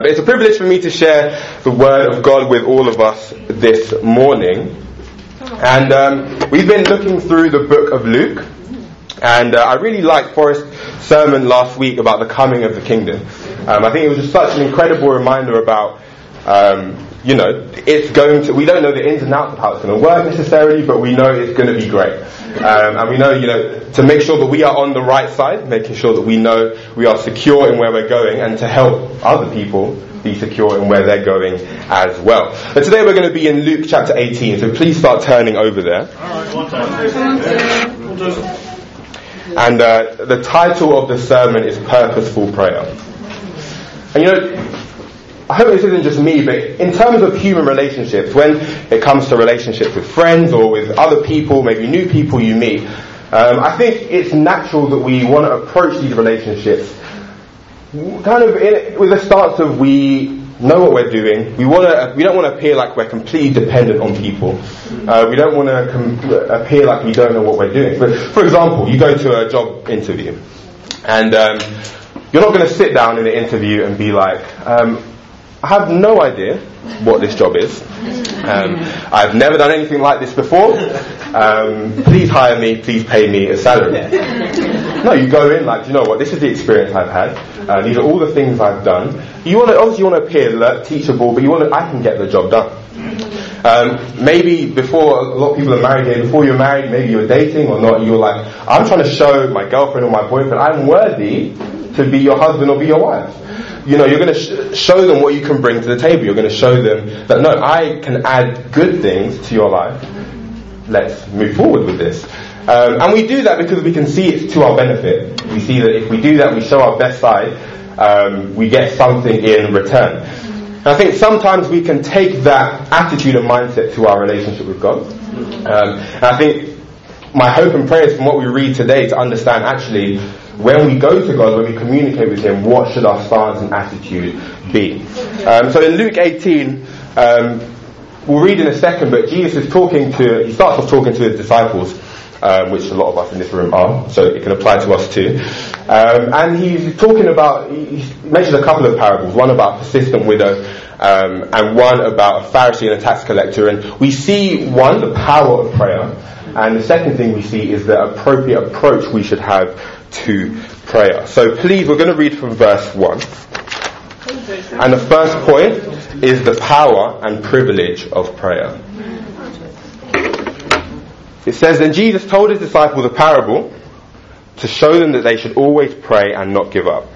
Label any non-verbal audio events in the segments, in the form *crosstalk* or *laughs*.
It's a privilege for me to share the Word of God with all of us this morning. And um, we've been looking through the book of Luke. And uh, I really liked Forrest's sermon last week about the coming of the kingdom. Um, I think it was just such an incredible reminder about um, you know, it's going to, we don't know the ins and outs of how it's going to work necessarily, but we know it's going to be great. Um, and we know, you know, to make sure that we are on the right side, making sure that we know we are secure in where we're going, and to help other people be secure in where they're going as well. But today we're going to be in Luke chapter 18, so please start turning over there. And uh, the title of the sermon is Purposeful Prayer. And you know, I hope this isn't just me, but in terms of human relationships, when it comes to relationships with friends or with other people, maybe new people you meet, um, I think it's natural that we want to approach these relationships kind of in, with a stance of we know what we're doing. We want to. We don't want to appear like we're completely dependent on people. Uh, we don't want to com- appear like we don't know what we're doing. But for example, you go to a job interview, and um, you're not going to sit down in the interview and be like, um, I have no idea what this job is. Um, I've never done anything like this before. Um, please hire me. Please pay me a salary. No, you go in like, you know what? This is the experience I've had. Uh, these are all the things I've done. You want to obviously you want to appear alert, teachable, but you want to I can get the job done. Um, maybe before a lot of people are married here, before you're married, maybe you're dating or not, you're like, I'm trying to show my girlfriend or my boyfriend I'm worthy to be your husband or be your wife you know, you're going to sh- show them what you can bring to the table. You're going to show them that no, I can add good things to your life. Let's move forward with this. Um, and we do that because we can see it's to our benefit. We see that if we do that, we show our best side, um, we get something in return. And I think sometimes we can take that attitude and mindset to our relationship with God. Um, and I think my hope and prayer is from what we read today to understand actually when we go to God, when we communicate with Him, what should our stance and attitude be? Um, so in Luke 18, um, we'll read in a second, but Jesus is talking to, he starts off talking to his disciples. Um, which a lot of us in this room are, so it can apply to us too. Um, and he's talking about, he mentions a couple of parables, one about a persistent widow, um, and one about a Pharisee and a tax collector. And we see, one, the power of prayer, and the second thing we see is the appropriate approach we should have to prayer. So please, we're going to read from verse 1. And the first point is the power and privilege of prayer. It says, Then Jesus told his disciples a parable to show them that they should always pray and not give up.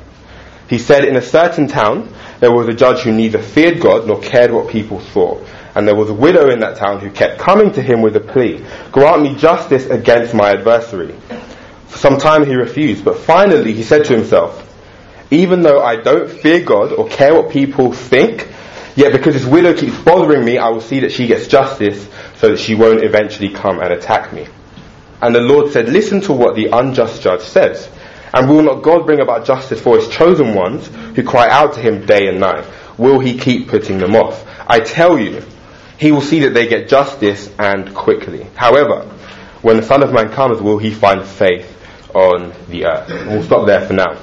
He said, In a certain town, there was a judge who neither feared God nor cared what people thought. And there was a widow in that town who kept coming to him with a plea, Grant me justice against my adversary. For some time he refused, but finally he said to himself, Even though I don't fear God or care what people think, yet because this widow keeps bothering me, I will see that she gets justice so that she won't eventually come and attack me. And the Lord said, Listen to what the unjust judge says. And will not God bring about justice for his chosen ones who cry out to him day and night? Will he keep putting them off? I tell you, he will see that they get justice and quickly. However, when the Son of Man comes, will he find faith on the earth. We'll stop there for now.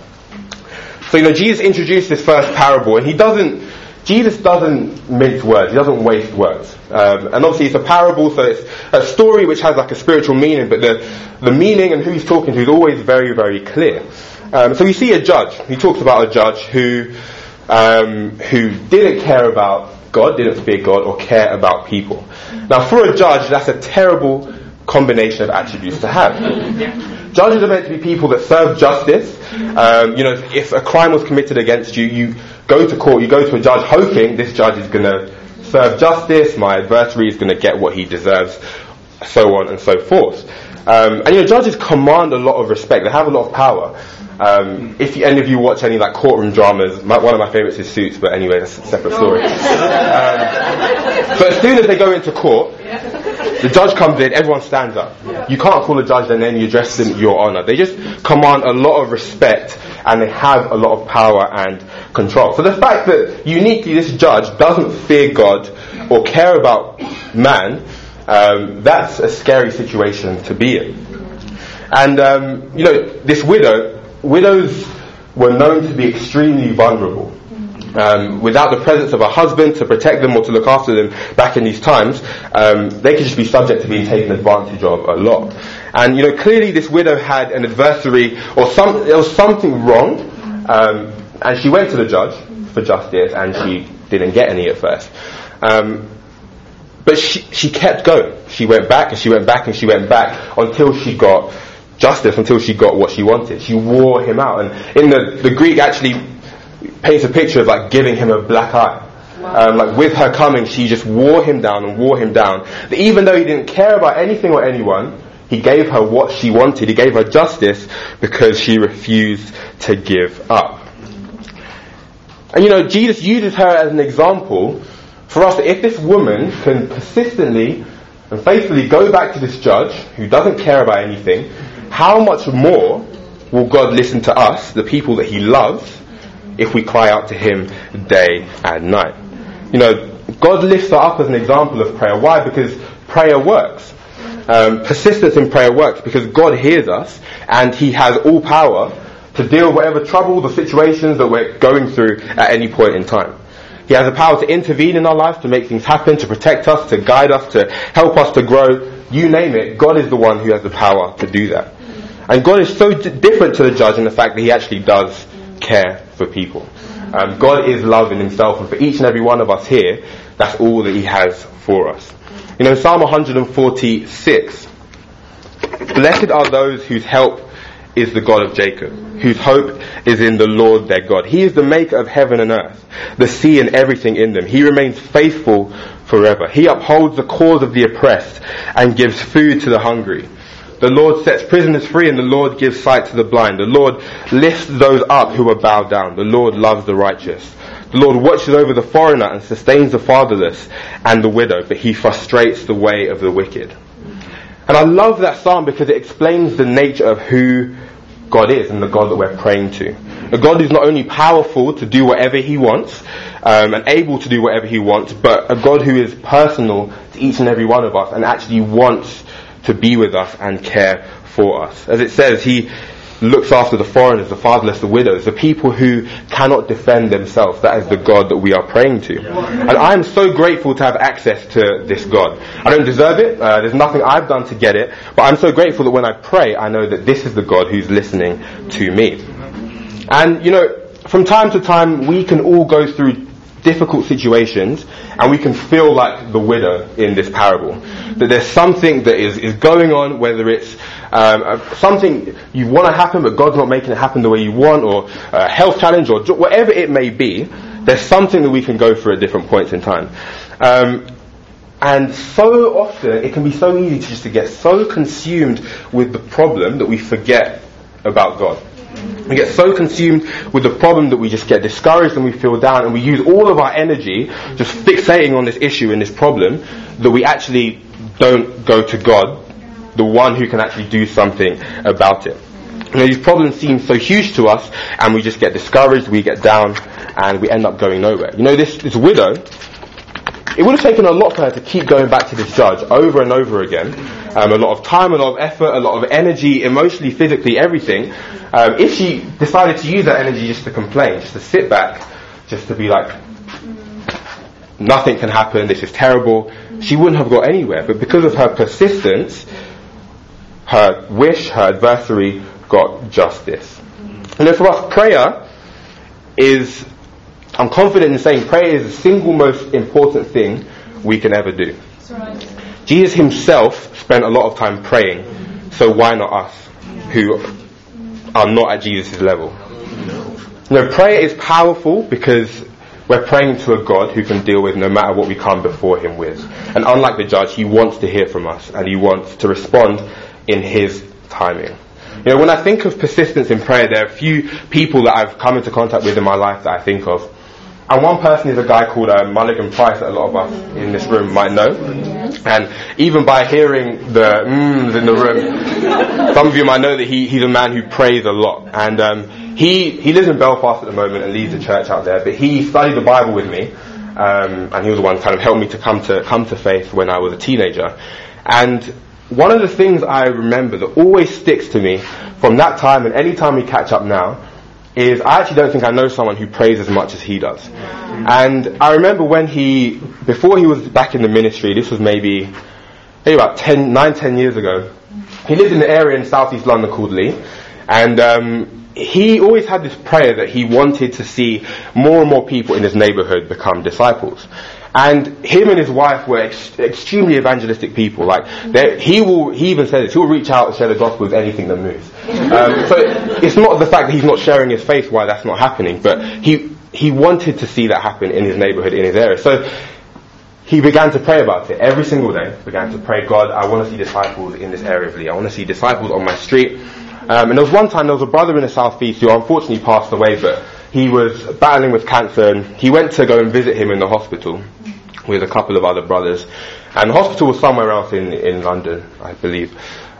So, you know, Jesus introduced this first parable, and he doesn't, Jesus doesn't mince words, he doesn't waste words. Um, and obviously it's a parable, so it's a story which has like a spiritual meaning, but the, the meaning and who he's talking to is always very, very clear. Um, so we see a judge. He talks about a judge who, um, who didn't care about God, didn't fear God, or care about people. Now for a judge, that's a terrible combination of attributes to have. Judges are meant to be people that serve justice. Um, you know, if a crime was committed against you, you go to court, you go to a judge hoping this judge is going to serve justice, my adversary is going to get what he deserves, so on and so forth. Um, and you know, judges command a lot of respect. They have a lot of power. Um, if you, any of you watch any like courtroom dramas, my, one of my favourites is Suits, but anyway, that's a separate story. Um, but as soon as they go into court, the judge comes in, everyone stands up. You can't call a judge and then you address them your honor. They just command a lot of respect and they have a lot of power and control. So the fact that uniquely this judge doesn't fear God or care about man, um, that's a scary situation to be in. And um, you know, this widow, widows were known to be extremely vulnerable. Um, without the presence of a husband to protect them or to look after them back in these times, um, they could just be subject to being taken advantage of a lot. And you know, clearly this widow had an adversary or some there was something wrong, um, and she went to the judge for justice, and she didn't get any at first. Um, but she, she kept going. She went back and she went back and she went back until she got justice, until she got what she wanted. She wore him out. And in the, the Greek actually paints a picture of like giving him a black eye. Um, like with her coming, she just wore him down and wore him down. That even though he didn't care about anything or anyone, he gave her what she wanted. He gave her justice because she refused to give up. And you know, Jesus uses her as an example for us that if this woman can persistently and faithfully go back to this judge who doesn't care about anything, how much more will God listen to us, the people that he loves, if we cry out to Him day and night. You know, God lifts her up as an example of prayer. Why? Because prayer works. Um, persistence in prayer works because God hears us and He has all power to deal whatever troubles or situations that we're going through at any point in time. He has the power to intervene in our lives, to make things happen, to protect us, to guide us, to help us to grow. You name it, God is the one who has the power to do that. And God is so d- different to the judge in the fact that He actually does care for people. Um, God is love in himself, and for each and every one of us here, that's all that he has for us. You know, Psalm 146, Blessed are those whose help is the God of Jacob, whose hope is in the Lord their God. He is the maker of heaven and earth, the sea and everything in them. He remains faithful forever. He upholds the cause of the oppressed and gives food to the hungry. The Lord sets prisoners free and the Lord gives sight to the blind. The Lord lifts those up who are bowed down. The Lord loves the righteous. The Lord watches over the foreigner and sustains the fatherless and the widow, but he frustrates the way of the wicked. And I love that psalm because it explains the nature of who God is and the God that we're praying to. A God who's not only powerful to do whatever he wants um, and able to do whatever he wants, but a God who is personal to each and every one of us and actually wants to be with us and care for us. As it says, He looks after the foreigners, the fatherless, the widows, the people who cannot defend themselves. That is the God that we are praying to. And I am so grateful to have access to this God. I don't deserve it. Uh, there's nothing I've done to get it. But I'm so grateful that when I pray, I know that this is the God who's listening to me. And, you know, from time to time, we can all go through difficult situations and we can feel like the widow in this parable. That there's something that is, is going on, whether it's um, something you want to happen but God's not making it happen the way you want, or a health challenge, or whatever it may be, there's something that we can go through at different points in time. Um, and so often it can be so easy to just to get so consumed with the problem that we forget about God. We get so consumed with the problem that we just get discouraged and we feel down and we use all of our energy just fixating on this issue and this problem that we actually don't go to God, the one who can actually do something about it. You know, these problems seem so huge to us and we just get discouraged, we get down and we end up going nowhere. You know, this, this widow, it would have taken a lot for her to keep going back to this judge over and over again. Um, a lot of time, a lot of effort, a lot of energy, emotionally, physically, everything. Um, if she decided to use that energy just to complain, just to sit back, just to be like, nothing can happen, this is terrible, she wouldn't have got anywhere. But because of her persistence, her wish, her adversary got justice. And for us, prayer is I'm confident in saying prayer is the single most important thing we can ever do. Jesus himself spent a lot of time praying, so why not us who are not at Jesus' level? Know, prayer is powerful because we're praying to a God who can deal with no matter what we come before him with. And unlike the judge, he wants to hear from us and he wants to respond in his timing. You know, when I think of persistence in prayer, there are a few people that I've come into contact with in my life that I think of. And one person is a guy called uh, Mulligan Price that a lot of us in this room might know. And even by hearing the mms in the room, some of you might know that he, he's a man who prays a lot. And um, he, he lives in Belfast at the moment and leads a church out there. But he studied the Bible with me. Um, and he was the one kind of helped me to come to come to faith when I was a teenager. And one of the things I remember that always sticks to me from that time and any time we catch up now is I actually don't think I know someone who prays as much as he does. And I remember when he, before he was back in the ministry, this was maybe, maybe about 10, 9, 10 years ago, he lived in an area in southeast London called Lee. and um, he always had this prayer that he wanted to see more and more people in his neighborhood become disciples. And him and his wife were ex- extremely evangelistic people. Like he will, he even said this. He will reach out and share the gospel with anything that moves. Um, *laughs* so it's not the fact that he's not sharing his faith why that's not happening, but he he wanted to see that happen in his neighborhood, in his area. So he began to pray about it every single day. Began to pray, God, I want to see disciples in this area of Lee. I want to see disciples on my street. Um, and there was one time there was a brother in the southeast who unfortunately passed away, but he was battling with cancer, and he went to go and visit him in the hospital with a couple of other brothers. And the hospital was somewhere else in, in London, I believe.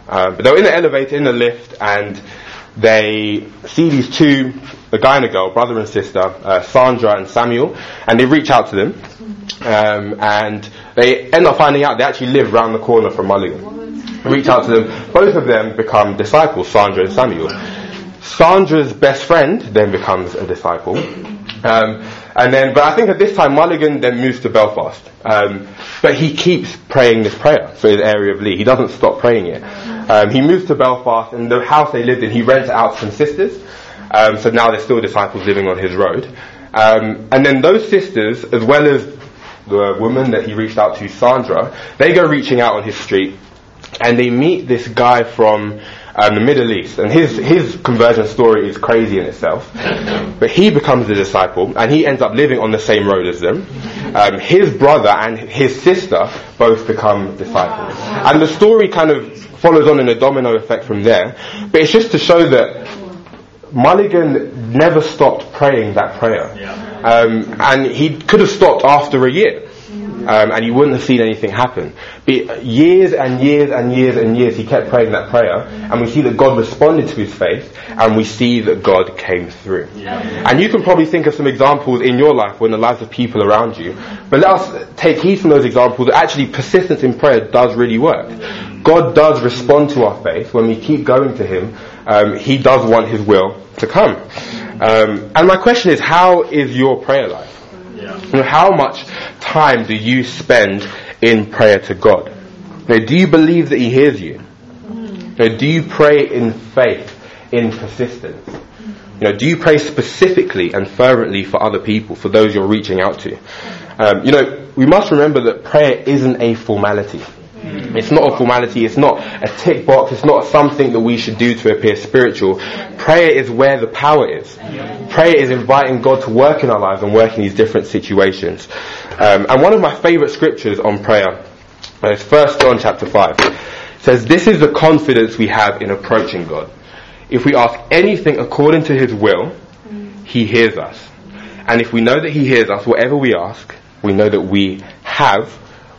Um, but they were in the elevator, in the lift, and they see these two, a guy and a girl, brother and sister, uh, Sandra and Samuel, and they reach out to them. Um, and they end up finding out they actually live round the corner from Mulligan. Reach out to them. Both of them become disciples, Sandra and Samuel. Sandra's best friend then becomes a disciple. Um, and then, but I think at this time Mulligan then moves to Belfast. Um, but he keeps praying this prayer for his area of Lee. He doesn't stop praying it. Um, he moves to Belfast, and the house they lived in, he rents out some sisters. Um, so now there's still disciples living on his road. Um, and then those sisters, as well as the woman that he reached out to, Sandra, they go reaching out on his street, and they meet this guy from um, the Middle East. And his, his conversion story is crazy in itself. *laughs* But he becomes a disciple and he ends up living on the same road as them. Um, his brother and his sister both become disciples. And the story kind of follows on in a domino effect from there. But it's just to show that Mulligan never stopped praying that prayer. Um, and he could have stopped after a year um, and you wouldn't have seen anything happen. But years and years and years and years, he kept praying that prayer, and we see that God responded to his faith, and we see that God came through. Yeah. And you can probably think of some examples in your life or in the lives of people around you, but let us take heed from those examples that actually persistence in prayer does really work. God does respond to our faith when we keep going to Him. Um, he does want His will to come. Um, and my question is, how is your prayer life? Yeah. You know, how much time do you spend in prayer to God? Now, do you believe that He hears you? Now, do you pray in faith, in persistence? You know, do you pray specifically and fervently for other people, for those you're reaching out to? Um, you know, we must remember that prayer isn't a formality. It's not a formality, it's not a tick box, it's not something that we should do to appear spiritual. Prayer is where the power is. Prayer is inviting God to work in our lives and work in these different situations. Um, and one of my favourite scriptures on prayer is 1 John chapter 5. It says, This is the confidence we have in approaching God. If we ask anything according to His will, He hears us. And if we know that He hears us, whatever we ask, we know that we have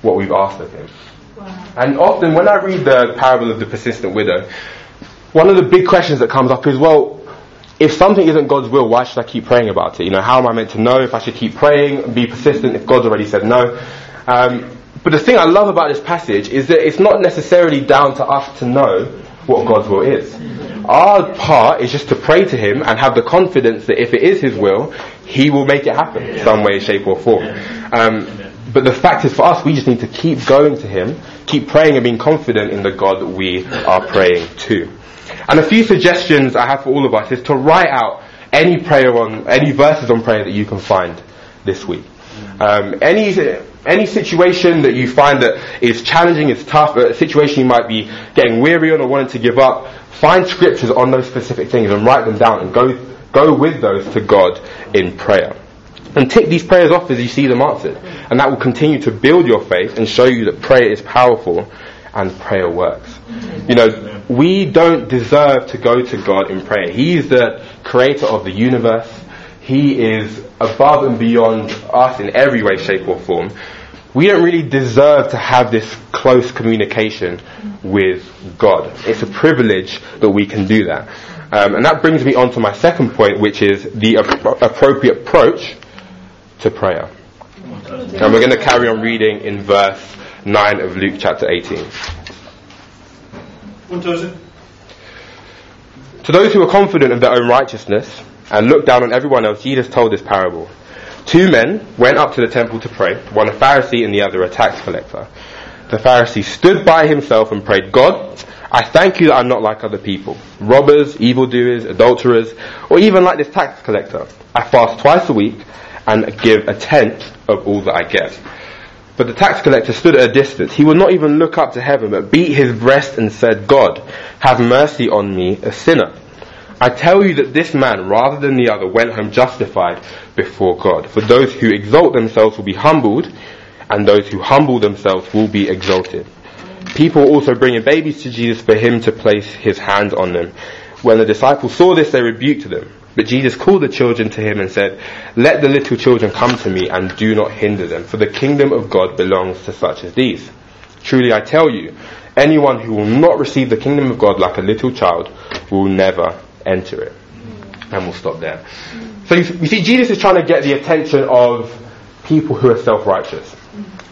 what we've asked of Him. And often when I read the parable of the persistent widow, one of the big questions that comes up is, well, if something isn't God's will, why should I keep praying about it? You know, how am I meant to know if I should keep praying and be persistent if God's already said no? Um, but the thing I love about this passage is that it's not necessarily down to us to know what God's will is. Our part is just to pray to Him and have the confidence that if it is His will, He will make it happen some way, shape, or form. Um, but the fact is, for us, we just need to keep going to Him, keep praying and being confident in the God that we are praying to. And a few suggestions I have for all of us is to write out any prayer on, any verses on prayer that you can find this week. Um, any any situation that you find that is challenging, is tough, a situation you might be getting weary on or wanting to give up, find scriptures on those specific things and write them down and go go with those to God in prayer. And tick these prayers off as you see them answered. And that will continue to build your faith and show you that prayer is powerful and prayer works. You know, we don't deserve to go to God in prayer. He is the creator of the universe. He is above and beyond us in every way, shape or form. We don't really deserve to have this close communication with God. It's a privilege that we can do that. Um, and that brings me on to my second point, which is the ap- appropriate approach to prayer. And we're going to carry on reading in verse 9 of Luke chapter 18. To those who are confident of their own righteousness and looked down on everyone else, Jesus told this parable. Two men went up to the temple to pray, one a Pharisee and the other a tax collector. The Pharisee stood by himself and prayed, God, I thank you that I'm not like other people, robbers, evildoers, adulterers, or even like this tax collector. I fast twice a week and give a tenth of all that I get. But the tax collector stood at a distance. He would not even look up to heaven, but beat his breast and said, God, have mercy on me, a sinner. I tell you that this man, rather than the other, went home justified before God. For those who exalt themselves will be humbled, and those who humble themselves will be exalted. People also bringing babies to Jesus for him to place his hand on them. When the disciples saw this, they rebuked them. But Jesus called the children to him and said, Let the little children come to me and do not hinder them, for the kingdom of God belongs to such as these. Truly I tell you, anyone who will not receive the kingdom of God like a little child will never enter it. And we'll stop there. So you, see, Jesus is trying to get the attention of people who are self-righteous.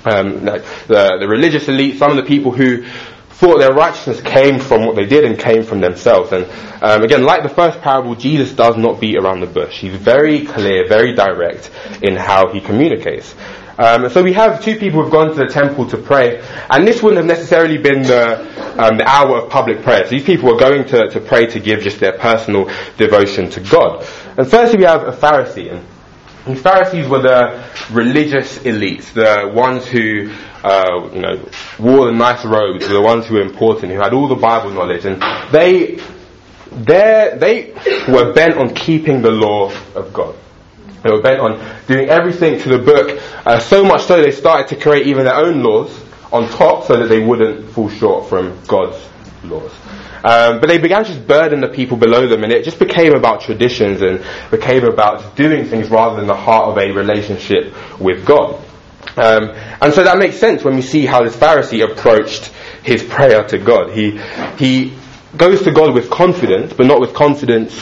Um, the, the religious elite, some of the people who thought their righteousness came from what they did and came from themselves. And um, again, like the first parable, Jesus does not beat around the bush. He's very clear, very direct in how he communicates. Um, so we have two people who've gone to the temple to pray, and this wouldn't have necessarily been the, um, the hour of public prayer. So these people were going to, to pray to give just their personal devotion to God. And firstly, we have a Pharisee. And the Pharisees were the religious elites, the ones who, uh, you know, wore the nice robes, the ones who were important, who had all the Bible knowledge, and they, they were bent on keeping the law of God. They were bent on doing everything to the book, uh, so much so they started to create even their own laws on top so that they wouldn't fall short from God's laws. Um, but they began to just burden the people below them, and it just became about traditions and became about doing things rather than the heart of a relationship with God. Um, and so that makes sense when we see how this Pharisee approached his prayer to God. He he goes to God with confidence, but not with confidence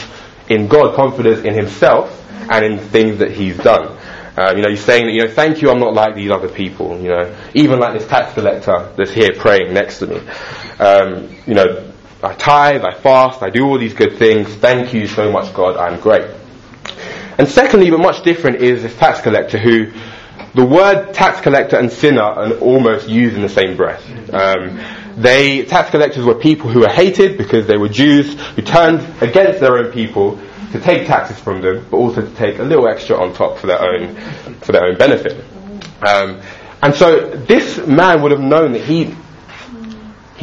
in God, confidence in himself and in things that he's done. Um, you know, he's saying that, you know, thank you, I'm not like these other people, you know, even like this tax collector that's here praying next to me. Um, you know, I tithe, I fast, I do all these good things, thank you so much God, I'm great. And secondly, but much different, is this tax collector who, the word tax collector and sinner are almost used in the same breath. Um, they, tax collectors were people who were hated because they were Jews who turned against their own people to take taxes from them, but also to take a little extra on top for their own for their own benefit. Um, and so this man would have known that he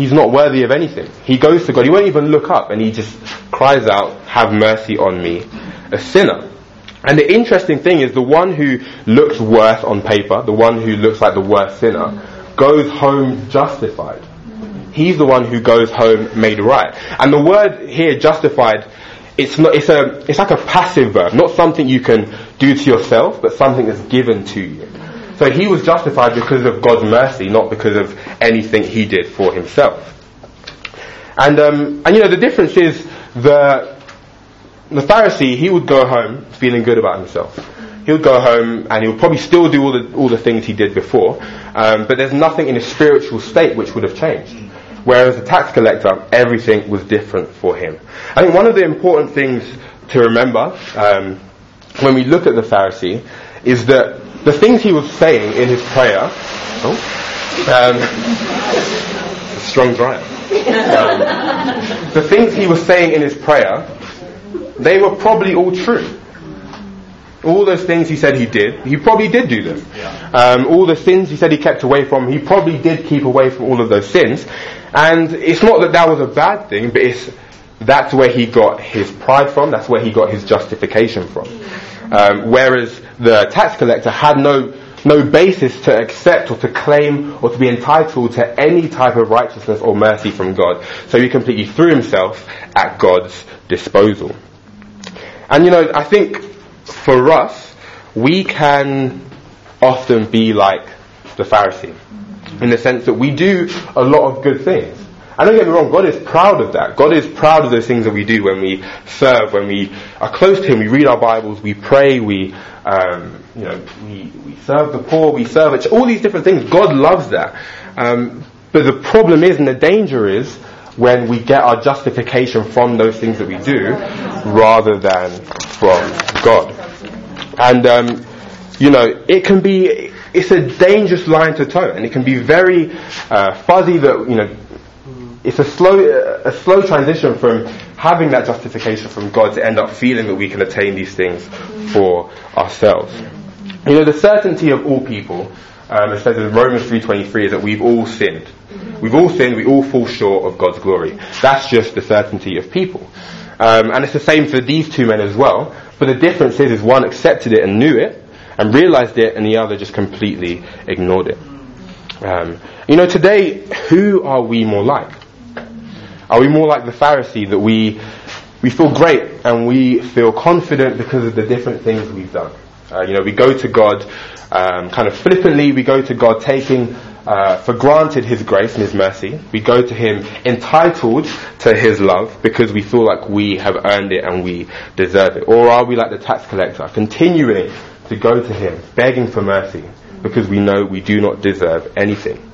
he's not worthy of anything. He goes to God. He won't even look up, and he just cries out, "Have mercy on me, a sinner." And the interesting thing is, the one who looks worse on paper, the one who looks like the worst sinner, goes home justified. He's the one who goes home made right. And the word here, justified, it's not, it's a, it's like a passive verb, not something you can do to yourself, but something that's given to you. So he was justified because of God's mercy, not because of anything he did for himself. And, um, and you know, the difference is the, the Pharisee, he would go home feeling good about himself. He would go home and he would probably still do all the, all the things he did before, um, but there's nothing in his spiritual state which would have changed. Whereas the tax collector, everything was different for him. I think one of the important things to remember um, when we look at the Pharisee is that the things he was saying in his prayer, oh, um, strong drive. Um, *laughs* the things he was saying in his prayer, they were probably all true. All those things he said he did, he probably did do them. Um, all the sins he said he kept away from, he probably did keep away from all of those sins. And it's not that that was a bad thing, but it's that's where he got his pride from. That's where he got his justification from. Um, whereas the tax collector had no no basis to accept or to claim or to be entitled to any type of righteousness or mercy from God. So he completely threw himself at God's disposal. And you know, I think for us, we can often be like the Pharisee in the sense that we do a lot of good things. And don't get me wrong, God is proud of that. God is proud of those things that we do when we serve, when we are close to Him, we read our Bibles, we pray, we, um, you know, we, we serve the poor, we serve it, all these different things. God loves that. Um, but the problem is, and the danger is, when we get our justification from those things that we do, rather than from God. And, um, you know, it can be, it's a dangerous line to toe, and it can be very uh, fuzzy that, you know, it's a slow, a slow transition from having that justification from God to end up feeling that we can attain these things for ourselves. You know, the certainty of all people, um, it says in Romans 3.23, is that we've all sinned. We've all sinned, we all fall short of God's glory. That's just the certainty of people. Um, and it's the same for these two men as well. But the difference is, is one accepted it and knew it, and realized it, and the other just completely ignored it. Um, you know, today, who are we more like? Are we more like the Pharisee that we we feel great and we feel confident because of the different things we've done? Uh, you know, we go to God um, kind of flippantly. We go to God taking uh, for granted His grace and His mercy. We go to Him entitled to His love because we feel like we have earned it and we deserve it. Or are we like the tax collector, continuing to go to Him, begging for mercy because we know we do not deserve anything?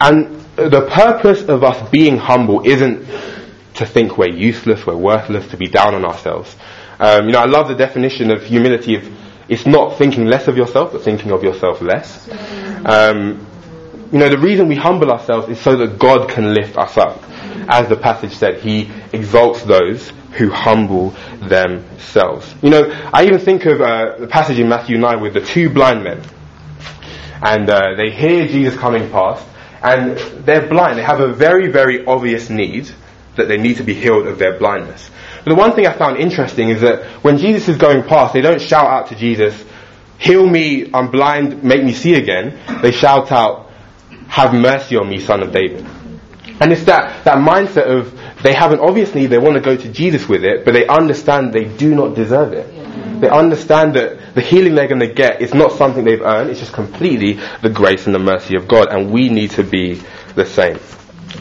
And the purpose of us being humble isn't to think we're useless, we're worthless, to be down on ourselves. Um, you know, I love the definition of humility of it's not thinking less of yourself, but thinking of yourself less. Um, you know, the reason we humble ourselves is so that God can lift us up. As the passage said, He exalts those who humble themselves. You know, I even think of uh, the passage in Matthew 9 with the two blind men. And uh, they hear Jesus coming past, and they're blind. They have a very, very obvious need that they need to be healed of their blindness. But the one thing I found interesting is that when Jesus is going past, they don't shout out to Jesus, heal me, I'm blind, make me see again. They shout out, have mercy on me, son of David. And it's that, that mindset of they have an obvious need, they want to go to Jesus with it, but they understand they do not deserve it. They understand that the healing they're going to get is not something they've earned, it's just completely the grace and the mercy of God, and we need to be the same.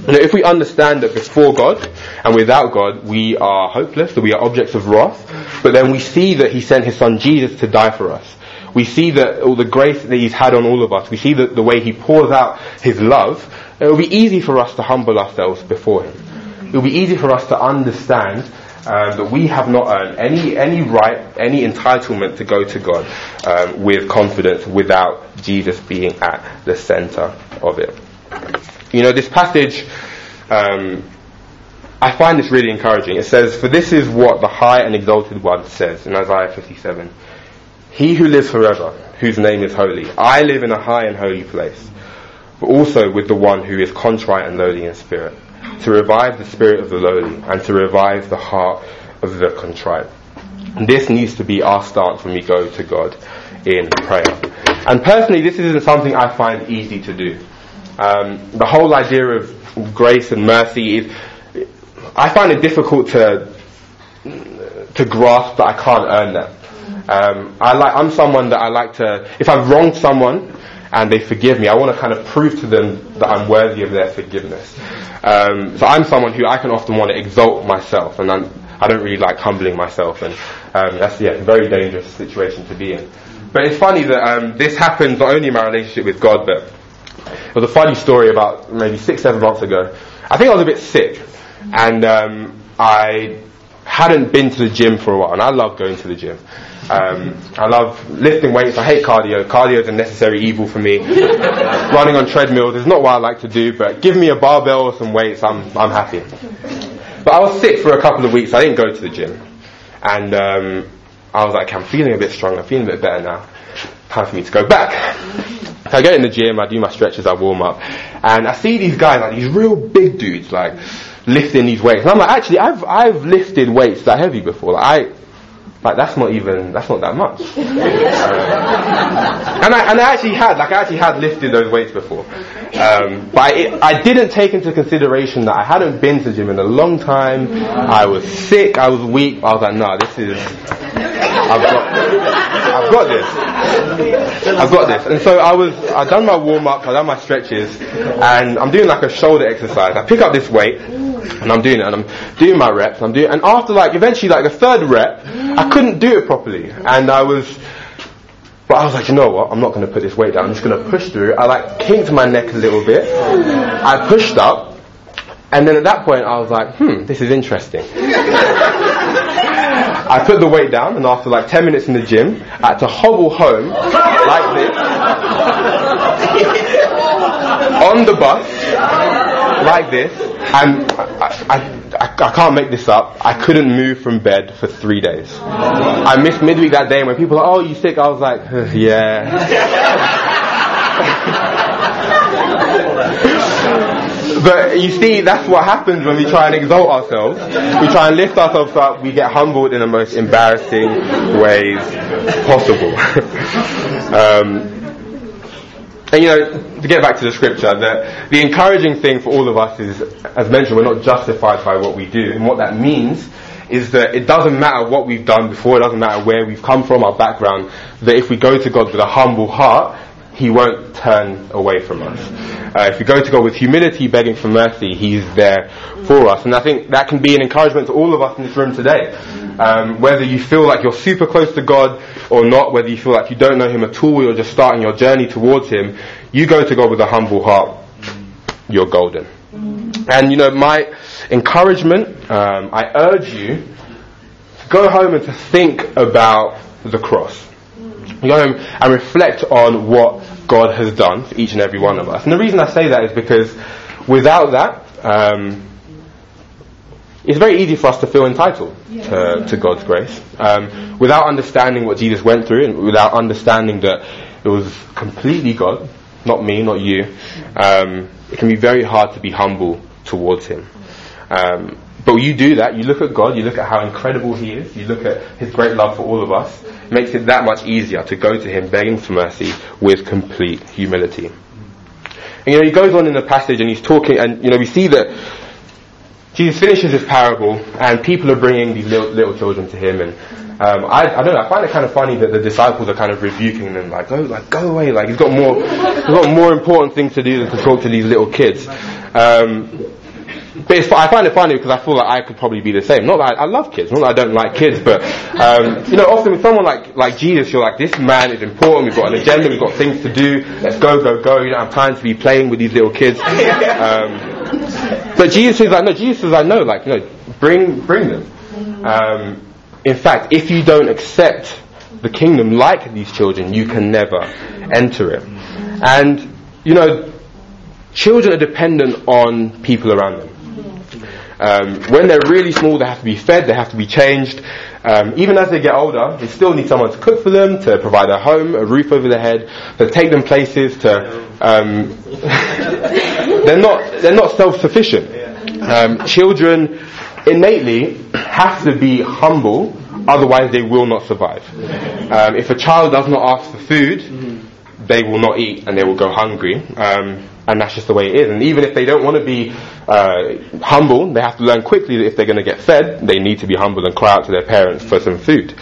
You know, if we understand that before God and without God we are hopeless, that we are objects of wrath, but then we see that He sent His Son Jesus to die for us. We see that all the grace that He's had on all of us. We see that the way He pours out His love. It will be easy for us to humble ourselves before Him. It will be easy for us to understand um, that we have not earned any any right, any entitlement to go to God um, with confidence without Jesus being at the center of it. You know, this passage, um, I find this really encouraging. It says, "For this is what the high and exalted one says in Isaiah 57: He who lives forever, whose name is holy. I live in a high and holy place, but also with the one who is contrite and lowly in spirit." To revive the spirit of the lowly and to revive the heart of the contrite. This needs to be our stance when we go to God in prayer. And personally, this isn't something I find easy to do. Um, the whole idea of grace and mercy is, I find it difficult to to grasp that I can't earn that. Um, I like, I'm someone that I like to, if I've wronged someone and they forgive me, I want to kind of prove to them that I'm worthy of their forgiveness. Um, so I'm someone who I can often want to exalt myself, and I'm, I do not really like humbling myself, and um, that's yeah, a very dangerous situation to be in. But it's funny that um, this happened not only in my relationship with God, but it was a funny story about maybe six, seven months ago. I think I was a bit sick, and um, I hadn't been to the gym for a while, and I love going to the gym. Um, I love lifting weights. I hate cardio. Cardio is a necessary evil for me. *laughs* Running on treadmills is not what I like to do, but give me a barbell or some weights, I'm, I'm happy. But I was sick for a couple of weeks. I didn't go to the gym. And um, I was like, I'm feeling a bit stronger, I'm feeling a bit better now. Time for me to go back. So I get in the gym, I do my stretches, I warm up, and I see these guys, like these real big dudes, like lifting these weights. And I'm like, actually, I've I've lifted weights that heavy before. Like I like that's not even that's not that much. *laughs* and I and I actually had like I actually had lifted those weights before, um, but I, I didn't take into consideration that I hadn't been to the gym in a long time. I was sick. I was weak. I was like, no, this is I've got I've got this. I've got this. And so I was I've done my warm up. I've done my stretches, and I'm doing like a shoulder exercise. I pick up this weight and I'm doing it, and I'm doing my reps, and I'm doing, and after like eventually like the third rep, I couldn't do it properly, and I was, but I was like, you know what, I'm not going to put this weight down, I'm just going to push through. I like kinked my neck a little bit, I pushed up, and then at that point I was like, hmm, this is interesting. *laughs* I put the weight down, and after like 10 minutes in the gym, I had to hobble home like this, *laughs* on the bus, like this, and I, I, I, can't make this up. I couldn't move from bed for three days. I missed midweek that day, and when people were like, oh, you sick? I was like, yeah. *laughs* but you see, that's what happens when we try and exalt ourselves. We try and lift ourselves up. We get humbled in the most embarrassing ways possible. *laughs* um, and you know, to get back to the scripture, the, the encouraging thing for all of us is, as mentioned, we're not justified by what we do. And what that means is that it doesn't matter what we've done before, it doesn't matter where we've come from, our background, that if we go to God with a humble heart, he won't turn away from us. Uh, if we go to God with humility, begging for mercy, He's there for us. And I think that can be an encouragement to all of us in this room today. Um, whether you feel like you're super close to God or not, whether you feel like you don't know Him at all, you're just starting your journey towards Him, you go to God with a humble heart, you're golden. And you know, my encouragement, um, I urge you to go home and to think about the cross. Go home and reflect on what God has done for each and every one of us. And the reason I say that is because without that, um, it's very easy for us to feel entitled to, to God's grace. Um, without understanding what Jesus went through and without understanding that it was completely God, not me, not you, um, it can be very hard to be humble towards Him. Um, but you do that, you look at God, you look at how incredible He is, you look at His great love for all of us, it makes it that much easier to go to Him begging for mercy with complete humility. And you know, he goes on in the passage and he's talking, and you know, we see that Jesus finishes his parable, and people are bringing these little, little children to him, and um, I, I don't know. I find it kind of funny that the disciples are kind of rebuking them, like, "Go, like, go away!" Like he's got more, he's got more important things to do than to talk to these little kids. Um, but I find it funny because I feel like I could probably be the same. Not that I, I love kids, not that I don't like kids, but um, you know, often with someone like like Jesus, you're like, this man is important. We've got an agenda. We've got things to do. Let's go, go, go. You don't have time to be playing with these little kids. Um, but Jesus is like, no. Jesus is like, no. Like, you know, bring bring them. Um, in fact, if you don't accept the kingdom like these children, you can never enter it. And you know, children are dependent on people around them. Um, when they're really small, they have to be fed, they have to be changed. Um, even as they get older, they still need someone to cook for them, to provide a home, a roof over their head, to take them places. To um, *laughs* they're not they're not self sufficient. Um, children innately have to be humble, otherwise they will not survive. Um, if a child does not ask for food, they will not eat and they will go hungry. Um, and that's just the way it is. And even if they don't want to be uh, humble, they have to learn quickly that if they're going to get fed, they need to be humble and cry out to their parents for some food.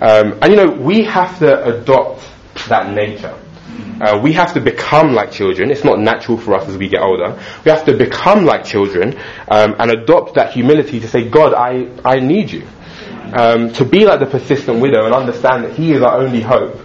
Um, and you know, we have to adopt that nature. Uh, we have to become like children. It's not natural for us as we get older. We have to become like children um, and adopt that humility to say, God, I, I need you. Um, to be like the persistent widow and understand that He is our only hope.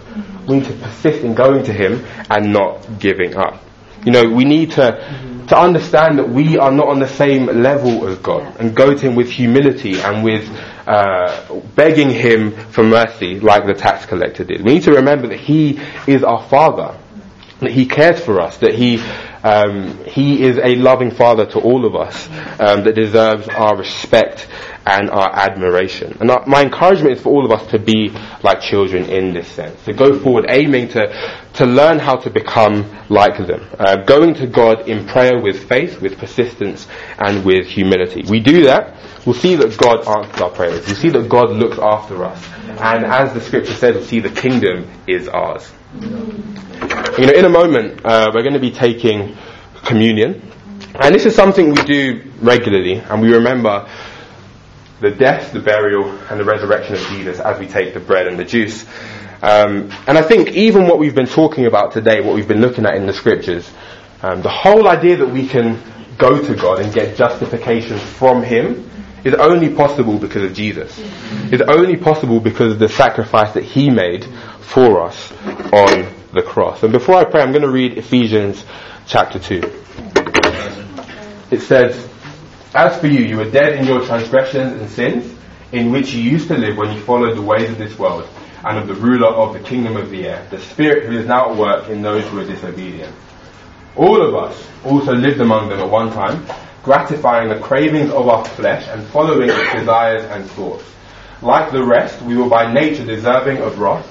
We need to persist in going to Him and not giving up. You know, we need to, to understand that we are not on the same level as God and go to Him with humility and with uh, begging Him for mercy like the tax collector did. We need to remember that He is our Father, that He cares for us, that He um, he is a loving father to all of us um, that deserves our respect and our admiration. And my encouragement is for all of us to be like children in this sense, to go forward aiming to, to learn how to become like them, uh, going to God in prayer with faith, with persistence, and with humility. We do that, we'll see that God answers our prayers. We'll see that God looks after us. And as the scripture says, we'll see the kingdom is ours. You know, in a moment, uh, we're going to be taking communion. And this is something we do regularly, and we remember the death, the burial, and the resurrection of Jesus as we take the bread and the juice. Um, and I think even what we've been talking about today, what we've been looking at in the scriptures, um, the whole idea that we can go to God and get justification from Him is only possible because of Jesus. It's only possible because of the sacrifice that He made for us on the cross. And before I pray, I'm going to read Ephesians chapter 2. It says, as for you, you were dead in your transgressions and sins, in which you used to live when you followed the ways of this world and of the ruler of the kingdom of the air, the spirit who is now at work in those who are disobedient. All of us also lived among them at one time, gratifying the cravings of our flesh and following its desires and thoughts. Like the rest, we were by nature deserving of wrath,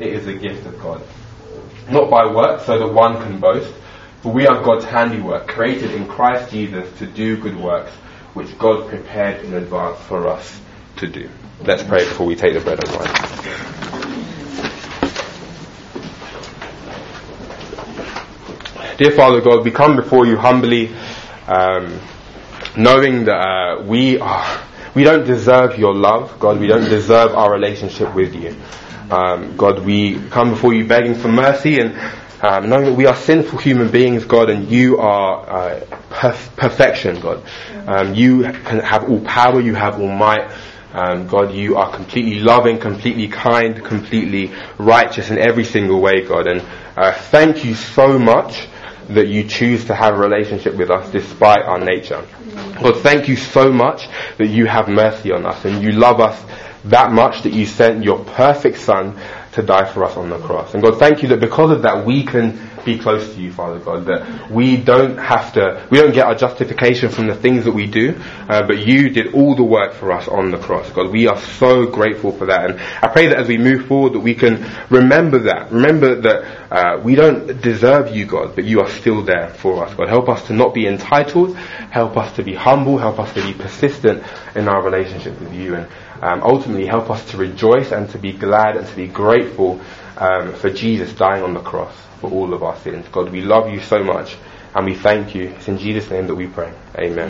It is a gift of God. Not by works, so that one can boast, for we are God's handiwork, created in Christ Jesus to do good works, which God prepared in advance for us to do. Let's pray before we take the bread and wine. Dear Father God, we come before you humbly, um, knowing that uh, we are, we don't deserve your love, God. We don't deserve our relationship with you, um, God. We come before you begging for mercy and um, knowing that we are sinful human beings, God, and you are uh, perf- perfection, God. Um, you can have all power, you have all might. Um, God, you are completely loving, completely kind, completely righteous in every single way, God. And uh, thank you so much that you choose to have a relationship with us despite our nature. God, thank you so much that you have mercy on us and you love us that much that you sent your perfect Son to die for us on the cross. And God, thank you that because of that we can be close to you, Father God, that we don't have to, we don't get our justification from the things that we do, uh, but you did all the work for us on the cross. God, we are so grateful for that. And I pray that as we move forward that we can remember that. Remember that uh, we don't deserve you, God, but you are still there for us. God, help us to not be entitled, help us to be humble, help us to be persistent in our relationship with you. And um, ultimately help us to rejoice and to be glad and to be grateful um, for Jesus dying on the cross for all of our sins. God, we love you so much and we thank you. It's in Jesus' name that we pray. Amen.